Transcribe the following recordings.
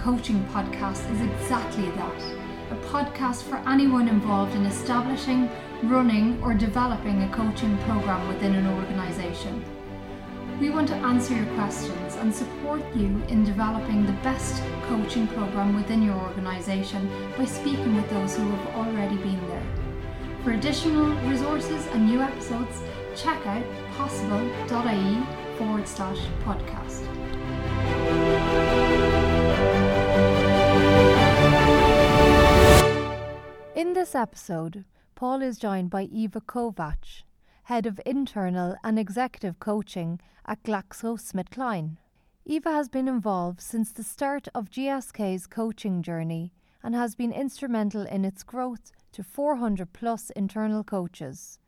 Coaching Podcast is exactly that a podcast for anyone involved in establishing, running, or developing a coaching program within an organisation. We want to answer your questions and support you in developing the best coaching program within your organisation by speaking with those who have already been there. For additional resources and new episodes, check out possible.ie forward slash podcast. In this episode, Paul is joined by Eva Kovacs, Head of Internal and Executive Coaching at GlaxoSmithKline. Eva has been involved since the start of GSK's coaching journey and has been instrumental in its growth to 400 plus internal coaches,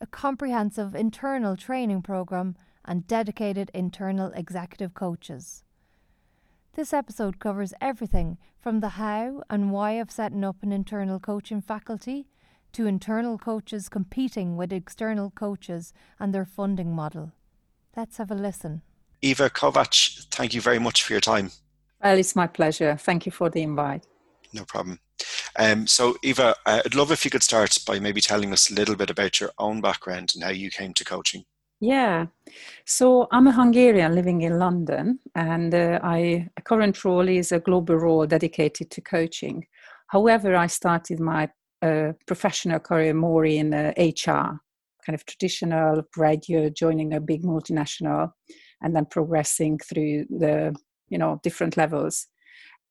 a comprehensive internal training program, and dedicated internal executive coaches. This episode covers everything from the how and why of setting up an internal coaching faculty to internal coaches competing with external coaches and their funding model. Let's have a listen. Eva Kovacs, thank you very much for your time. Well, it's my pleasure. Thank you for the invite. No problem. Um, so, Eva, uh, I'd love if you could start by maybe telling us a little bit about your own background and how you came to coaching. Yeah, so I'm a Hungarian living in London, and uh, current role is a global role dedicated to coaching. However, I started my uh, professional career more in uh, HR, kind of traditional graduate, joining a big multinational, and then progressing through the you know different levels.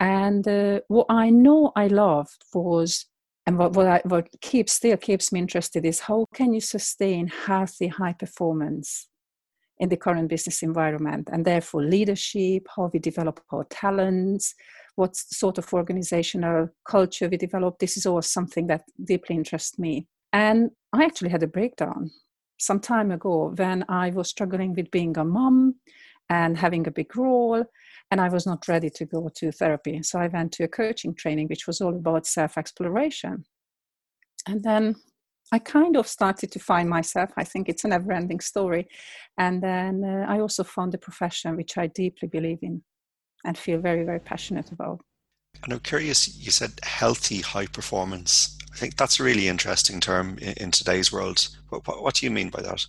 And uh, what I know I loved was, and what what, I, what keeps still keeps me interested is how can you sustain healthy high performance in the current business environment, and therefore leadership, how we develop our talents, what sort of organizational culture we develop. This is always something that deeply interests me. And I actually had a breakdown some time ago when I was struggling with being a mom and having a big role and I was not ready to go to therapy. So I went to a coaching training, which was all about self exploration. And then I kind of started to find myself. I think it's a never ending story. And then uh, I also found a profession which I deeply believe in and feel very, very passionate about. And I'm curious, you said healthy high performance. I think that's a really interesting term in, in today's world. What, what, what do you mean by that?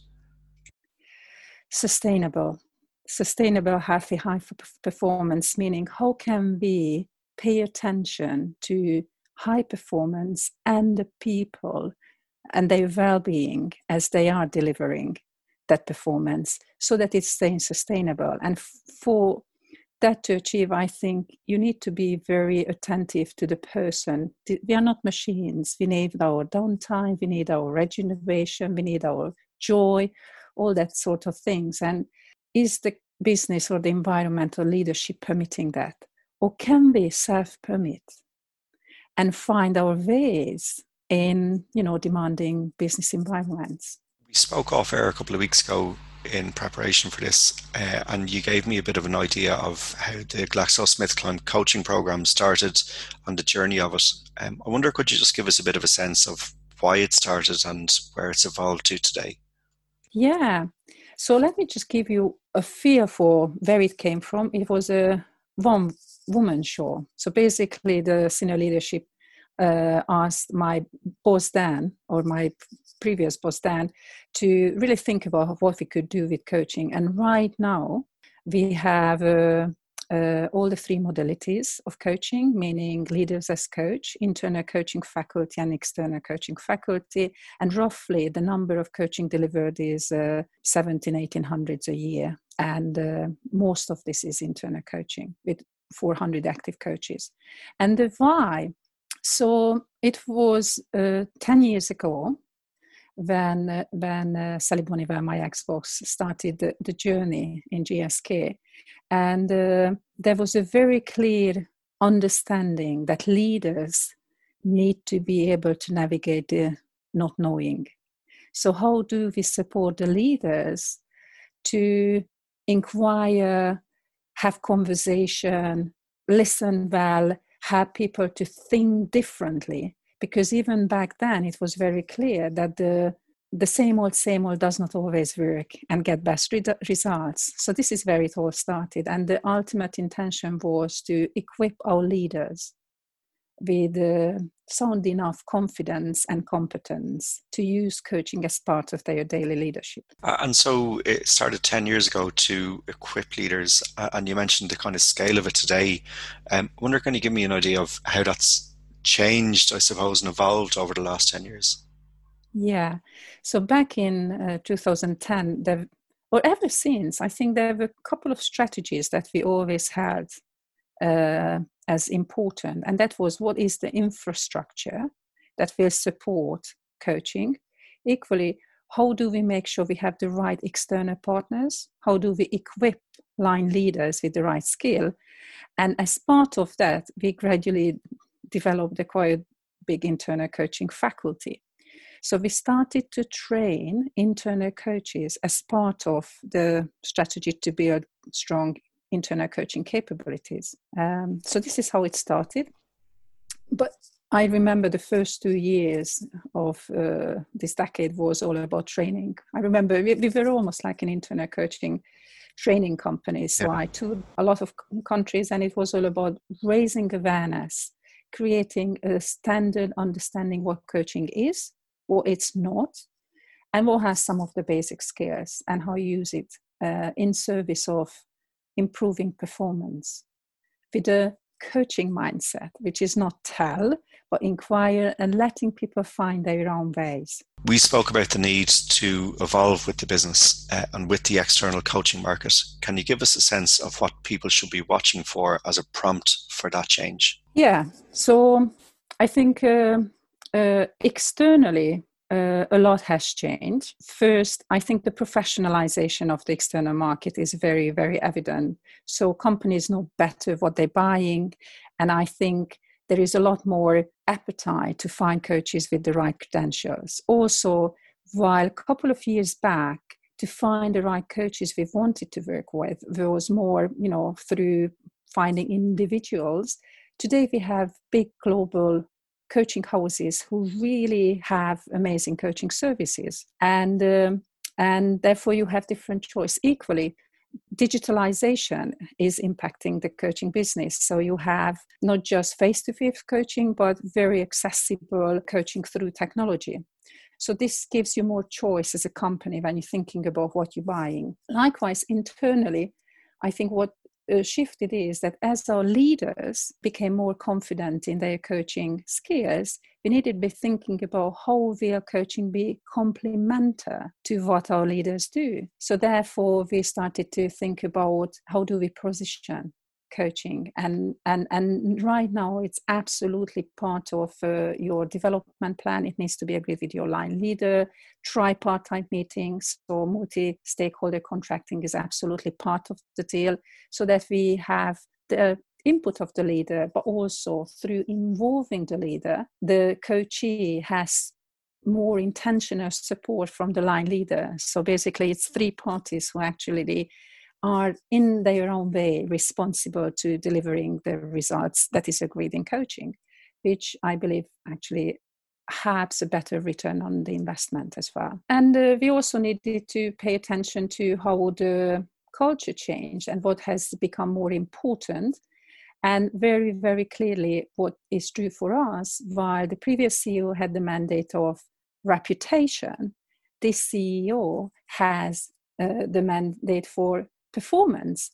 Sustainable sustainable healthy high performance meaning how can we pay attention to high performance and the people and their well-being as they are delivering that performance so that it's staying sustainable? And for that to achieve i think you need to be very attentive to the person. We are not machines. We need our downtime. We need our regeneration. We need our joy all that sort of things. And is the business or the environmental leadership permitting that? Or can we self permit and find our ways in, you know, demanding business environments? We spoke off air a couple of weeks ago in preparation for this, uh, and you gave me a bit of an idea of how the GlaxoSmithKline coaching program started and the journey of it. Um, I wonder, could you just give us a bit of a sense of why it started and where it's evolved to today? Yeah. So let me just give you a fear for where it came from. It was a one woman show. So basically, the senior leadership uh, asked my boss Dan or my previous boss Dan to really think about what we could do with coaching. And right now, we have uh, uh, all the three modalities of coaching, meaning leaders as coach, internal coaching faculty, and external coaching faculty. And roughly the number of coaching delivered is uh, 17, 1800s a year. And uh, most of this is internal coaching with 400 active coaches. And the why? So it was uh, 10 years ago when, when uh, Sally Bonneywell, my ex-boss, started the, the journey in GSK and uh, there was a very clear understanding that leaders need to be able to navigate the not knowing. So, how do we support the leaders to inquire, have conversation, listen well, have people to think differently? Because even back then, it was very clear that the the same old, same old does not always work and get best re- results. So, this is where it all started. And the ultimate intention was to equip our leaders with uh, sound enough confidence and competence to use coaching as part of their daily leadership. Uh, and so it started 10 years ago to equip leaders, uh, and you mentioned the kind of scale of it today. Um, I wonder, can you give me an idea of how that's changed, I suppose, and evolved over the last 10 years? Yeah. So back in uh, 2010, there, or ever since, I think there were a couple of strategies that we always had uh, as important. And that was what is the infrastructure that will support coaching? Equally, how do we make sure we have the right external partners? How do we equip line leaders with the right skill? And as part of that, we gradually developed a quite big internal coaching faculty. So we started to train internal coaches as part of the strategy to build strong internal coaching capabilities. Um, so this is how it started. But I remember the first two years of uh, this decade was all about training. I remember we, we, were almost like an internal coaching training company. So yeah. I toured a lot of countries and it was all about raising awareness, creating a standard understanding what coaching is, or it's not, and what has some of the basic skills and how you use it uh, in service of improving performance. With coaching mindset, which is not tell, but inquire and letting people find their own ways. We spoke about the need to evolve with the business uh, and with the external coaching market. Can you give us a sense of what people should be watching for as a prompt for that change? Yeah, so I think uh, uh, externally, uh, a lot has changed. First, I think the professionalization of the external market is very, very evident. So companies know better what they're buying. And I think there is a lot more appetite to find coaches with the right credentials. Also, while a couple of years back, to find the right coaches we wanted to work with was more, you know, through finding individuals. Today we have big global coaching houses who really have amazing coaching services. And um, and therefore you have different choice. Equally digitalization is impacting the coaching business. So you have not just face-to-face coaching but very accessible coaching through technology. So this gives you more choice as a company when you're thinking about what you're buying. Likewise internally i think what uh, shifted is that as our leaders became more confident in their coaching skills, we needed to be thinking about how will coaching be complementary to what our leaders do. So therefore, we started to think about how do we position coaching and and and right now it's absolutely part of uh, your development plan. It needs to be agreed with your line leader tripartite meetings or multi-stakeholder contracting is absolutely part of the deal so that we have the input of the leader but also through involving the leader the coachee has more intentional support from the line leader. So basically it's three parties who actually are in their own way responsible to delivering the results that is agreed in coaching, which I believe actually has a better return on the investment as well. And uh, we also needed to pay attention to how the culture changed and what has become more important. And very, very clearly, what is true for us, while the previous CEO had the mandate of reputation, this CEO has uh, the mandate for performance.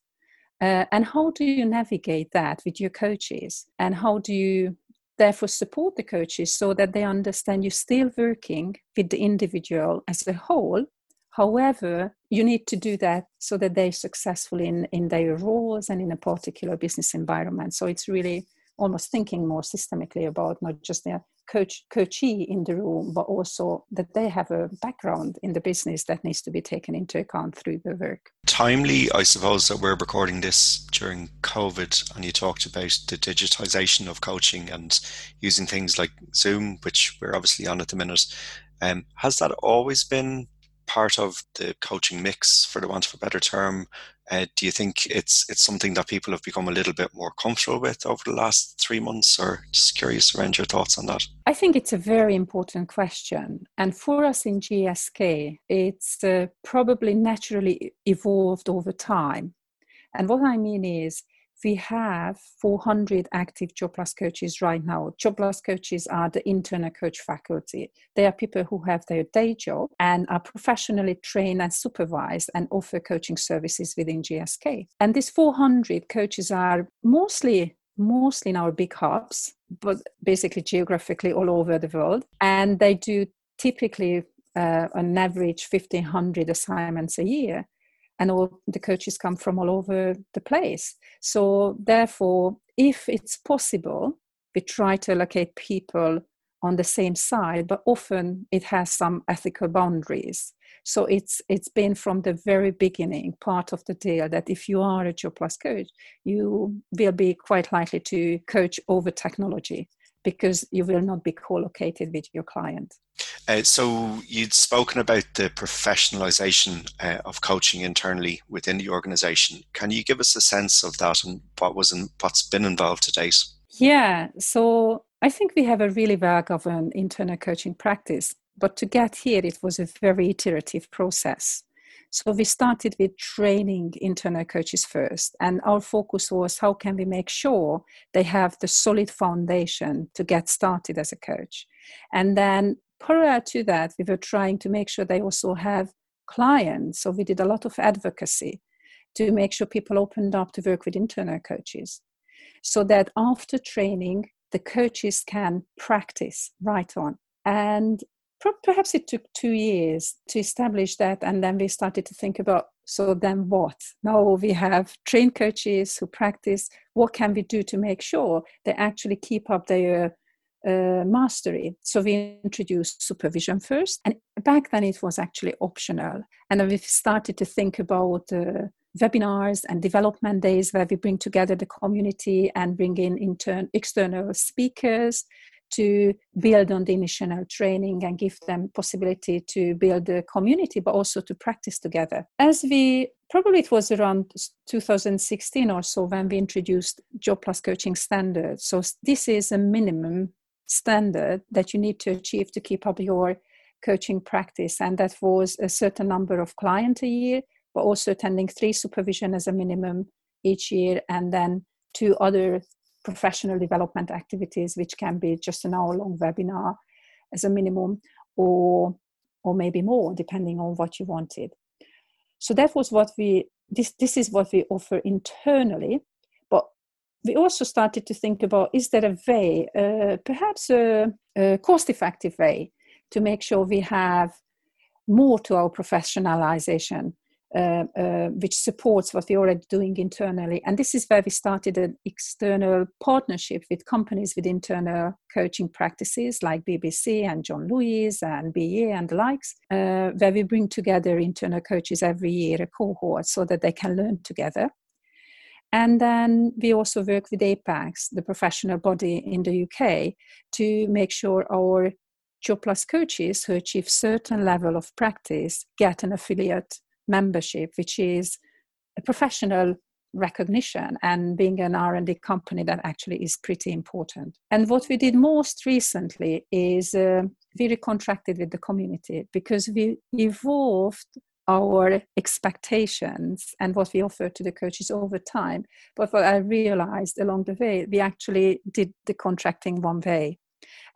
Uh, and how do you navigate that with your coaches? And how do you therefore support the coaches so that they understand you're still working with the individual as a whole? However, you need to do that so that they're successful in, in their roles and in a particular business environment. So it's really almost thinking more systemically about not just their coach coachee in the room, but also that they have a background in the business that needs to be taken into account through the work. Timely, I suppose that we're recording this during COVID, and you talked about the digitization of coaching and using things like Zoom, which we're obviously on at the minute. Um, has that always been part of the coaching mix, for the want of a better term? Uh, do you think it's it's something that people have become a little bit more comfortable with over the last three months, or just curious around your thoughts on that? I think it's a very important question, and for us in GSK, it's uh, probably naturally evolved over time. And what I mean is, we have 400 active Job Plus coaches right now. Job Plus coaches are the internal coach faculty. They are people who have their day job and are professionally trained and supervised and offer coaching services within GSK. And these 400 coaches are mostly mostly in our big hubs, but basically geographically all over the world. And they do typically uh, an average 1500 assignments a year and all the coaches come from all over the place. So therefore, if it's possible, we try to allocate people on the same side, but often it has some ethical boundaries. So it's it's been from the very beginning part of the deal that if you are a Job Plus coach, you will be quite likely to coach over technology because you will not be co-located with your client. Uh, so you'd spoken about the professionalization uh, of coaching internally within the organization. Can you give us a sense of that and what was in, what's been involved to date? Yeah, so I think we have a really well governed internal coaching practice, but to get here, it was a very iterative process. So we started with training internal coaches first, and our focus was how can we make sure they have the solid foundation to get started as a coach. And then prior to that, we were trying to make sure they also have clients. So we did a lot of advocacy to make sure people opened up to work with internal coaches so that after training, the coaches can practice right on. And perhaps it took two years to establish that and then we started to think about so then what now we have trained coaches who practice what can we do to make sure they actually keep up their uh, mastery. So we introduced supervision first and back then it was actually optional. And then we started to think about uh, webinars and development days where we bring together the community and bring in intern external speakers to build on the initial training and give them possibility to build a community but also to practice together. As we probably it was around 2016 or so when we introduced job plus coaching standards. So this is a minimum standard that you need to achieve to keep up your coaching practice and that was a certain number of clients a year but also attending three supervision as a minimum each year and then two other professional development activities, which can be just an hour long webinar as a minimum, or or maybe more, depending on what you wanted. So that was what we this this is what we offer internally, we also started to think about is there a way, uh, perhaps a, a cost-effective way, to make sure we have more to our professionalization uh, uh, which supports what we're already doing internally. And this is where we started an external partnership with companies with internal coaching practices like BBC and John Lewis and BA and the likes, uh, where we bring together internal coaches every year, a cohort, so that they can learn together. And then we also work with APECS, the professional body in the UK, to make sure our Plus coaches who achieve certain level of practice get an affiliate membership, which is a professional recognition and being an r&d company that actually is pretty important. And what we did most recently is uh, we recontracted with the community because we evolved our expectations and what we offer to the coaches over time but what i realized along the way we actually did the contracting one way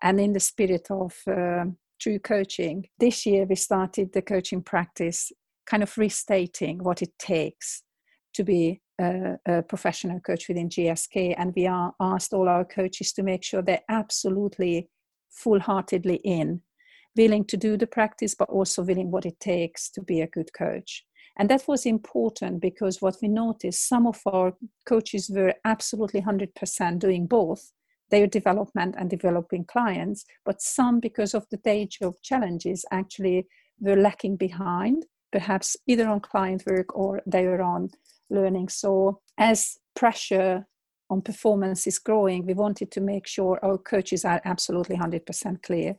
and in the spirit of uh, true coaching this year we started the coaching practice kind of restating what it takes to be a, a, professional coach within GSK. And we are asked all our coaches to make sure they're absolutely full heartedly in, willing to do the practice, but also willing what it takes to be a good coach. And that was important because what we noticed, some of our coaches were absolutely 100% doing both their development and developing clients, but some, because of the day job challenges, actually were lacking behind perhaps either on client work or they were on learning. So as pressure on performance is growing, we wanted to make sure our coaches are absolutely 100% clear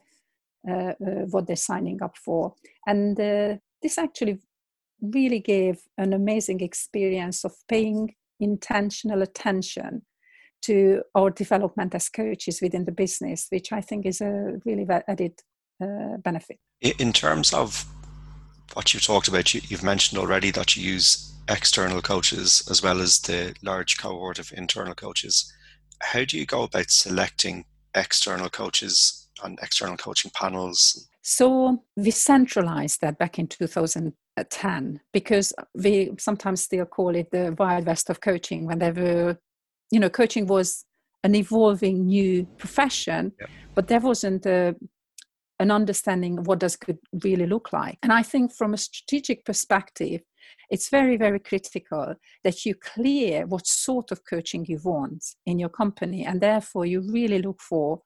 what they're signing up for. And uh, this actually really gave an amazing experience of paying intentional attention to our development as coaches within the business, which I think is a really added uh, benefit. In terms of what you talked about, you, you've mentioned already that you use external coaches as well as the large cohort of internal coaches. How do you go about selecting external coaches and external coaching panels? So we centralized that back in 2010 because we sometimes still call it the wild west of coaching when there were, you know, coaching was an evolving new profession, yeah. but there wasn't a an understanding of what does good really look like. And I think from a strategic perspective, it's very, very critical that you clear what sort of coaching you want in your company. And therefore, you really look for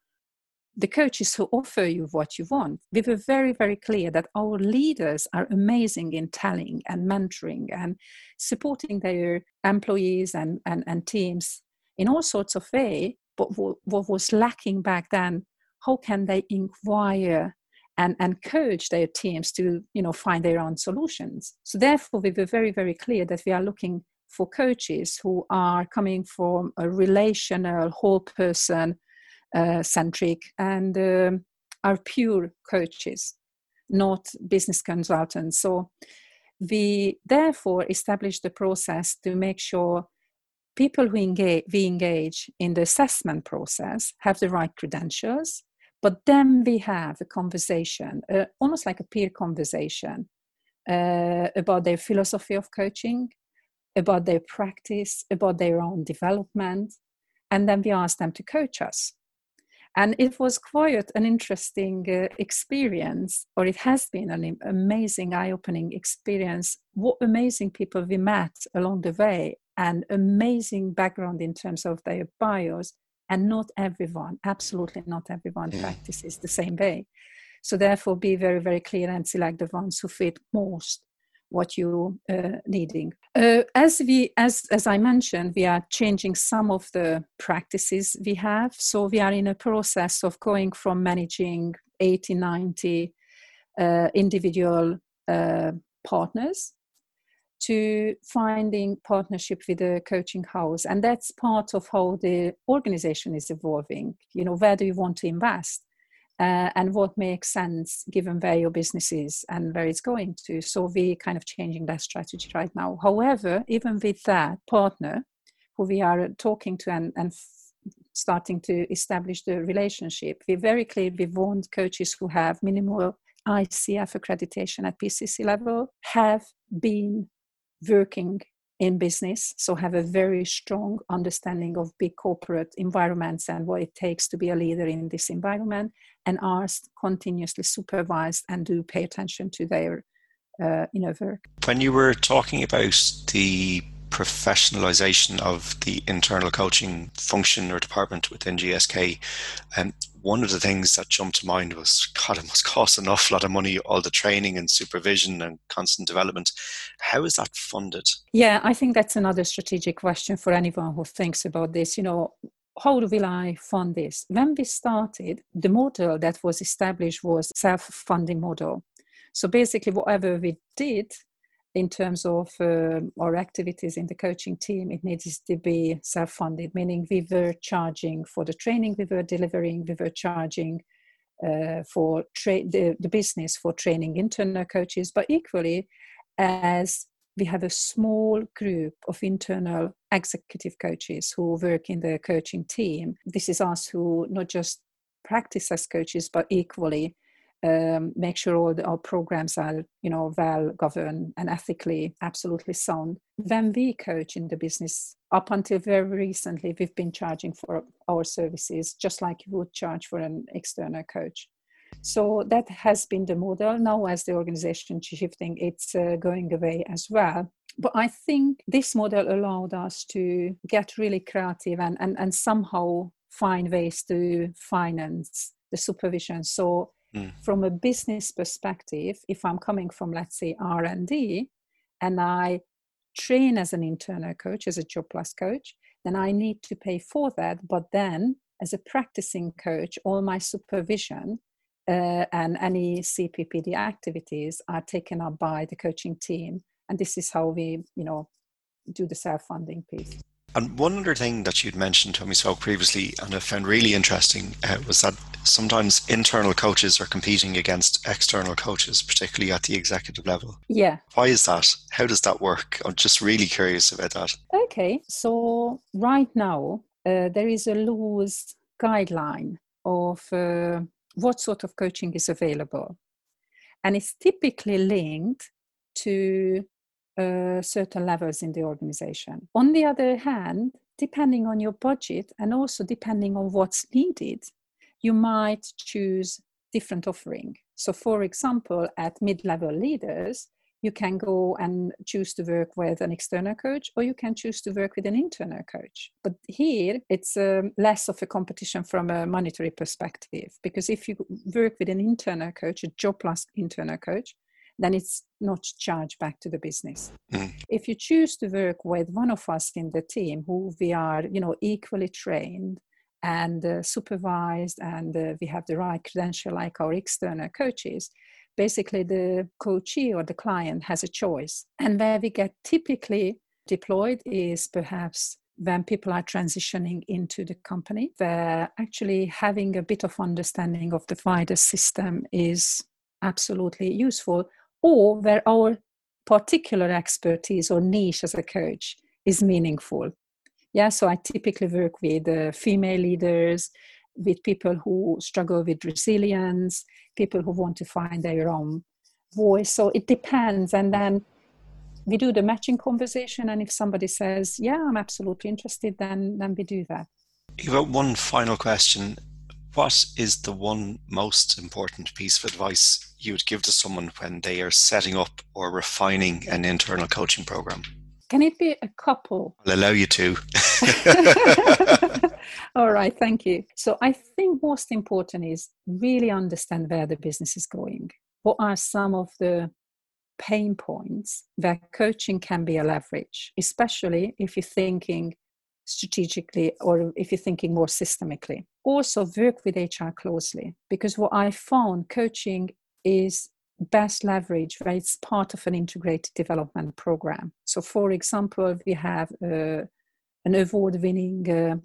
the coaches who offer you what you want. We were very, very clear that our leaders are amazing in telling and mentoring and supporting their employees and, and, and teams in all sorts of ways. But what was lacking back then how can they inquire and, and coach their teams to you know find their own solutions so therefore we were very very clear that we are looking for coaches who are coming from a relational whole person centric and um, are pure coaches not business consultants so we therefore established the process to make sure people who engage, we engage in the assessment process have the right credentials but then we have a conversation, uh, almost like a peer conversation, uh, about their philosophy of coaching, about their practice, about their own development. And then we ask them to coach us. And it was quite an interesting uh, experience, or it has been an amazing, eye opening experience. What amazing people we met along the way, and amazing background in terms of their bios and not everyone absolutely not everyone yeah. practices the same way so therefore be very very clear and select the ones who fit most what you uh, needing. Uh, as we as as i mentioned we are changing some of the practices we have. So we are in a process of going from managing 80 90 uh, individual uh, partners to finding partnership with a coaching house. And that's part of how the organization is evolving. You know where do you want to invest uh, and what makes sense given where your business is and where it's going to. So we're kind of changing that strategy right now. However even with that partner who we are talking to and, and starting to establish the relationship we're very clear we want coaches who have minimal ICF accreditation at PCC level have been working in business, so have a very strong understanding of big corporate environments and what it takes to be a leader in this environment, and are continuously supervised and do pay attention to their uh, inner work. When you were talking about the professionalization of the internal coaching function or department within GSK, um, one of the things that jumped to mind was God, it must cost an awful lot of money, all the training and supervision and constant development. How is that funded? Yeah, I think that's another strategic question for anyone who thinks about this. You know, how will I fund this? When we started, the model that was established was self-funding model. So basically, whatever we did, in terms of uh, our activities in the coaching team, it needs to be self funded, meaning we were charging for the training we were delivering, we were charging uh, for tra- the, the business for training internal coaches, but equally, as we have a small group of internal executive coaches who work in the coaching team. This is us who not just practice as coaches, but equally um, make sure all the, our programs are you know well governed and ethically absolutely sound. When we coach in the business up until very recently we've been charging for our services just like you would charge for an external coach. So that has been the model. Now as the organization shifting it's uh, going away as well. But i think this model allowed us to get really creative and, and, and somehow find ways to finance the supervision. So Mm. From a business perspective, if I'm coming from, let's say, R&D, and I train as an internal coach, as a job plus coach, then I need to pay for that. But then, as a practicing coach, all my supervision uh, and any CPPD activities are taken up by the coaching team. And this is how we, you know, do the self-funding piece. And one other thing that you'd mentioned to me so previously, and I found really interesting, uh, was that sometimes internal coaches are competing against external coaches, particularly at the executive level. Yeah. Why is that? How does that work? I'm just really curious about that. Okay, so right now uh, there is a loose guideline of uh, what sort of coaching is available, and it's typically linked to uh, certain levels in the organization. On the other hand, depending on your budget and also depending on what's needed, you might choose different offering. So, for example, at mid-level leaders, you can go and choose to work with an external coach or you can choose to work with an internal coach but here it's um, less of a competition from a monetary perspective because if you work with an internal coach a job plus internal coach then it's not charged back to the business. Mm. If you choose to work with one of us in the team who we are, you know, equally trained and uh, supervised and uh, we have the right credential like our external coaches, basically the coachee or the client has a choice. And where we get typically deployed is perhaps when people are transitioning into the company, where actually having a bit of understanding of the wider system is absolutely useful or where our particular expertise or niche as a coach is meaningful. Yeah, so I typically work with uh, female leaders, with people who struggle with resilience, people who want to find their own voice. So it depends. And then we do the matching conversation. And if somebody says, Yeah, I'm absolutely interested, then, then we do that. You've got one final question what is the one most important piece of advice you would give to someone when they are setting up or refining an internal coaching program? Can it be a couple? I'll allow you to. All right, thank you. So I think most important is really understand where the business is going. What are some of the pain points where coaching can be a leverage, especially if you're thinking strategically or if you're thinking more systemically. Also, work with HR closely because what I found coaching is best leverage where it's part of an integrated development program. So, for example, we have uh, an award winning uh,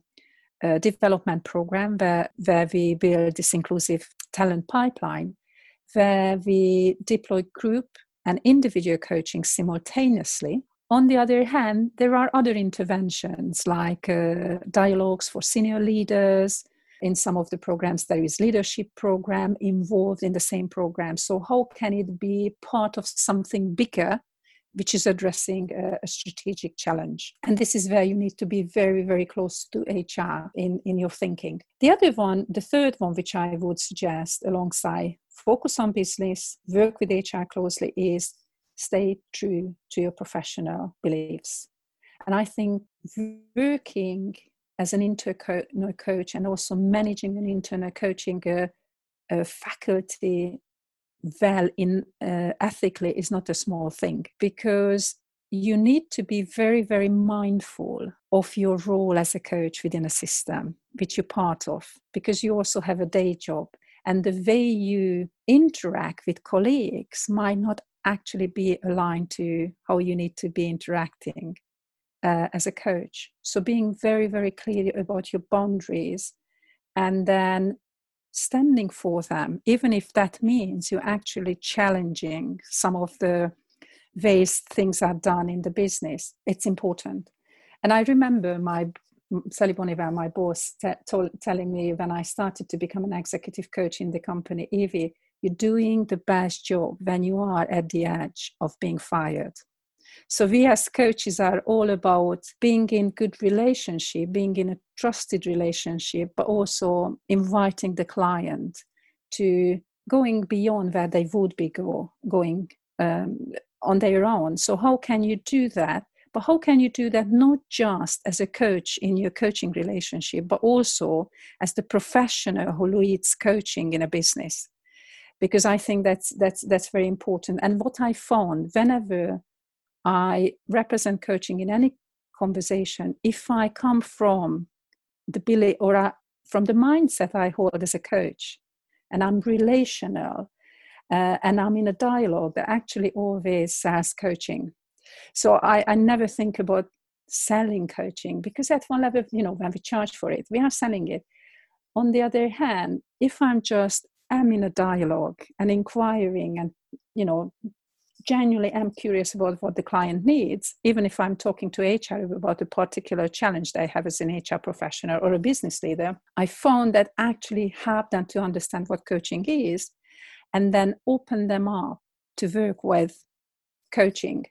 uh, development program where, where we build this inclusive talent pipeline, where we deploy group and individual coaching simultaneously on the other hand, there are other interventions like uh, dialogues for senior leaders. In some of the programs, there is leadership program involved in the same program. So how can it be part of something bigger, which is addressing a, strategic challenge? And this is where you need to be very, very close to HR in, in your thinking. The other one, the third one, which I would suggest alongside focus on business, work with HR closely, is stay true to your professional beliefs. And I think working as an internal coach and also managing an internal coaching uh, uh, faculty well in uh, ethically is not a small thing because you need to be very very mindful of your role as a coach within a system which you're part of because you also have a day job and the way you interact with colleagues might not actually be aligned to how you need to be interacting uh, as a coach. So being very, very clear about your boundaries and then standing for them, even if that means you're actually challenging some of the ways things are done in the business, it's important. And I remember my Sally Bonneywell, my boss, t- telling me when I started to become an executive coach in the company, Evie, you're doing the best job when you are at the edge of being fired. So we as coaches are all about being in good relationship, being in a trusted relationship, but also inviting the client to going beyond where they would be go, going um, on their own. So how can you do that? But how can you do that not just as a coach in your coaching relationship, but also as the professional who leads coaching in a business? because I think that's that's that's very important. And what I found whenever I represent coaching in any conversation, if I come from the belief or I, from the mindset I hold as a coach, and I'm relational uh, and I'm in a dialogue that actually always says coaching. So I, I never think about selling coaching because at one level, you know, when we charge for it, we are selling it. On the other hand, if I'm just am in a dialogue and inquiring and you know genuinely am curious about what the client needs, even if I'm talking to HR about a particular challenge they have as an HR professional or a business leader, I found that actually help them to understand what coaching is and then open them up to work with coaching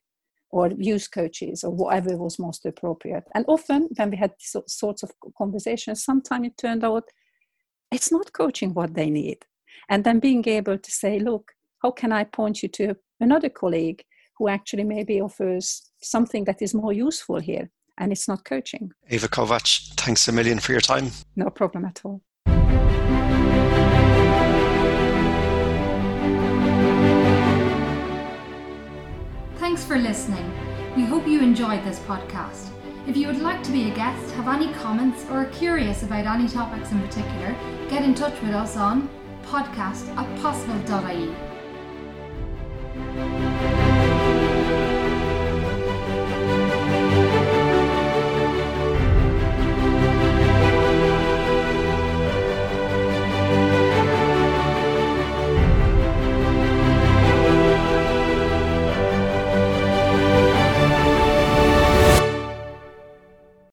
or use coaches or whatever was most appropriate. And often, when we had these sorts of conversations, sometimes it turned out it's not coaching what they need. And then being able to say, look, how can I point you to another colleague who actually maybe offers something that is more useful here? And it's not coaching. Eva Kovacs, thanks a million for your time. No problem at all. Thanks for listening. We hope you enjoyed this podcast. If you would like to be a guest, have any comments, or are curious about any topics in particular, get in touch with us on podcast at possible.ie thank you